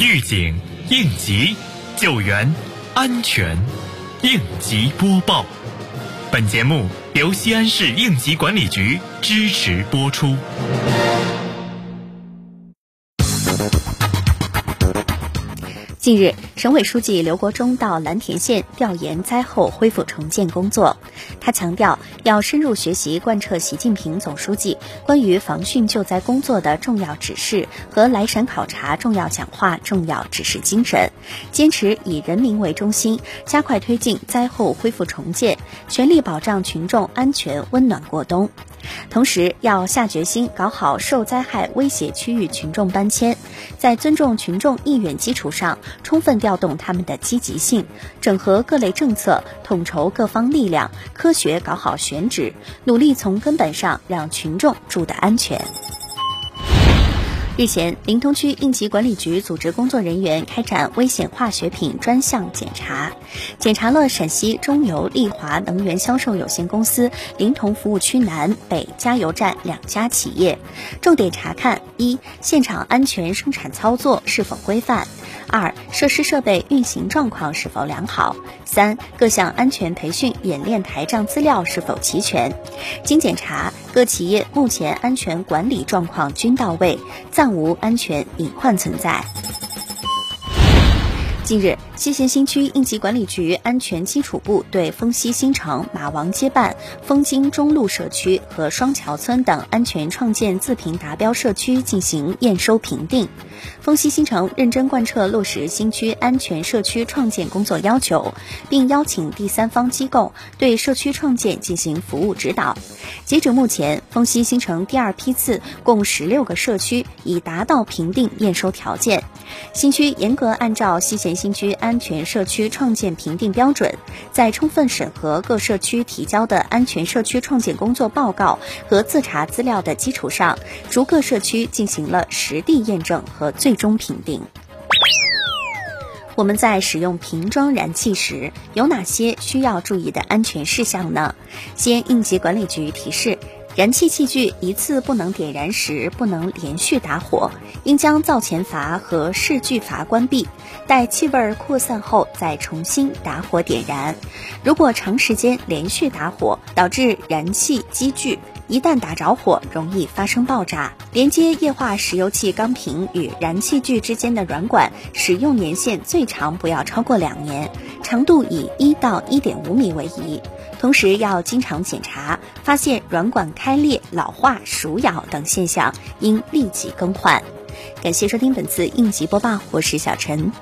预警、应急、救援、安全，应急播报。本节目由西安市应急管理局支持播出。近日，省委书记刘国中到蓝田县调研灾后恢复重建工作。他强调，要深入学习贯彻习近平总书记关于防汛救灾工作的重要指示和来陕考察重要讲话重要指示精神，坚持以人民为中心，加快推进灾后恢复重建，全力保障群众安全温暖过冬。同时，要下决心搞好受灾害威胁区域群众搬迁，在尊重群众意愿基础上，充分调动他们的积极性，整合各类政策，统筹各方力量，科学搞好学选址，努力从根本上让群众住得安全。日前，临潼区应急管理局组织工作人员开展危险化学品专项检查，检查了陕西中油利华能源销售有限公司临潼服务区南北加油站两家企业，重点查看：一、现场安全生产操作是否规范；二、设施设备运行状况是否良好；三、各项安全培训演练台账资料是否齐全。经检查，各企业目前安全管理状况均到位，暂无安全隐患存在。近日，西咸新区应急管理局安全基础部对丰西新城马王街办、丰金中路社区和双桥村等安全创建自评达标社区进行验收评定。丰西新城认真贯彻落实新区安全社区创建工作要求，并邀请第三方机构对社区创建进行服务指导。截止目前，丰西新城第二批次共十六个社区已达到评定验收条件。新区严格按照西咸新区安全社区创建评定标准，在充分审核各社区提交的安全社区创建工作报告和自查资料的基础上，逐个社区进行了实地验证和最终评定。我们在使用瓶装燃气时，有哪些需要注意的安全事项呢？西安应急管理局提示。燃气器具一次不能点燃时，不能连续打火，应将灶前阀和视距阀关闭，待气味扩散后再重新打火点燃。如果长时间连续打火，导致燃气积聚，一旦打着火，容易发生爆炸。连接液化石油气钢瓶与燃气具之间的软管，使用年限最长不要超过两年，长度以一到一点五米为宜。同时要经常检查，发现软管开裂、老化、鼠咬等现象，应立即更换。感谢收听本次应急播报，我是小陈。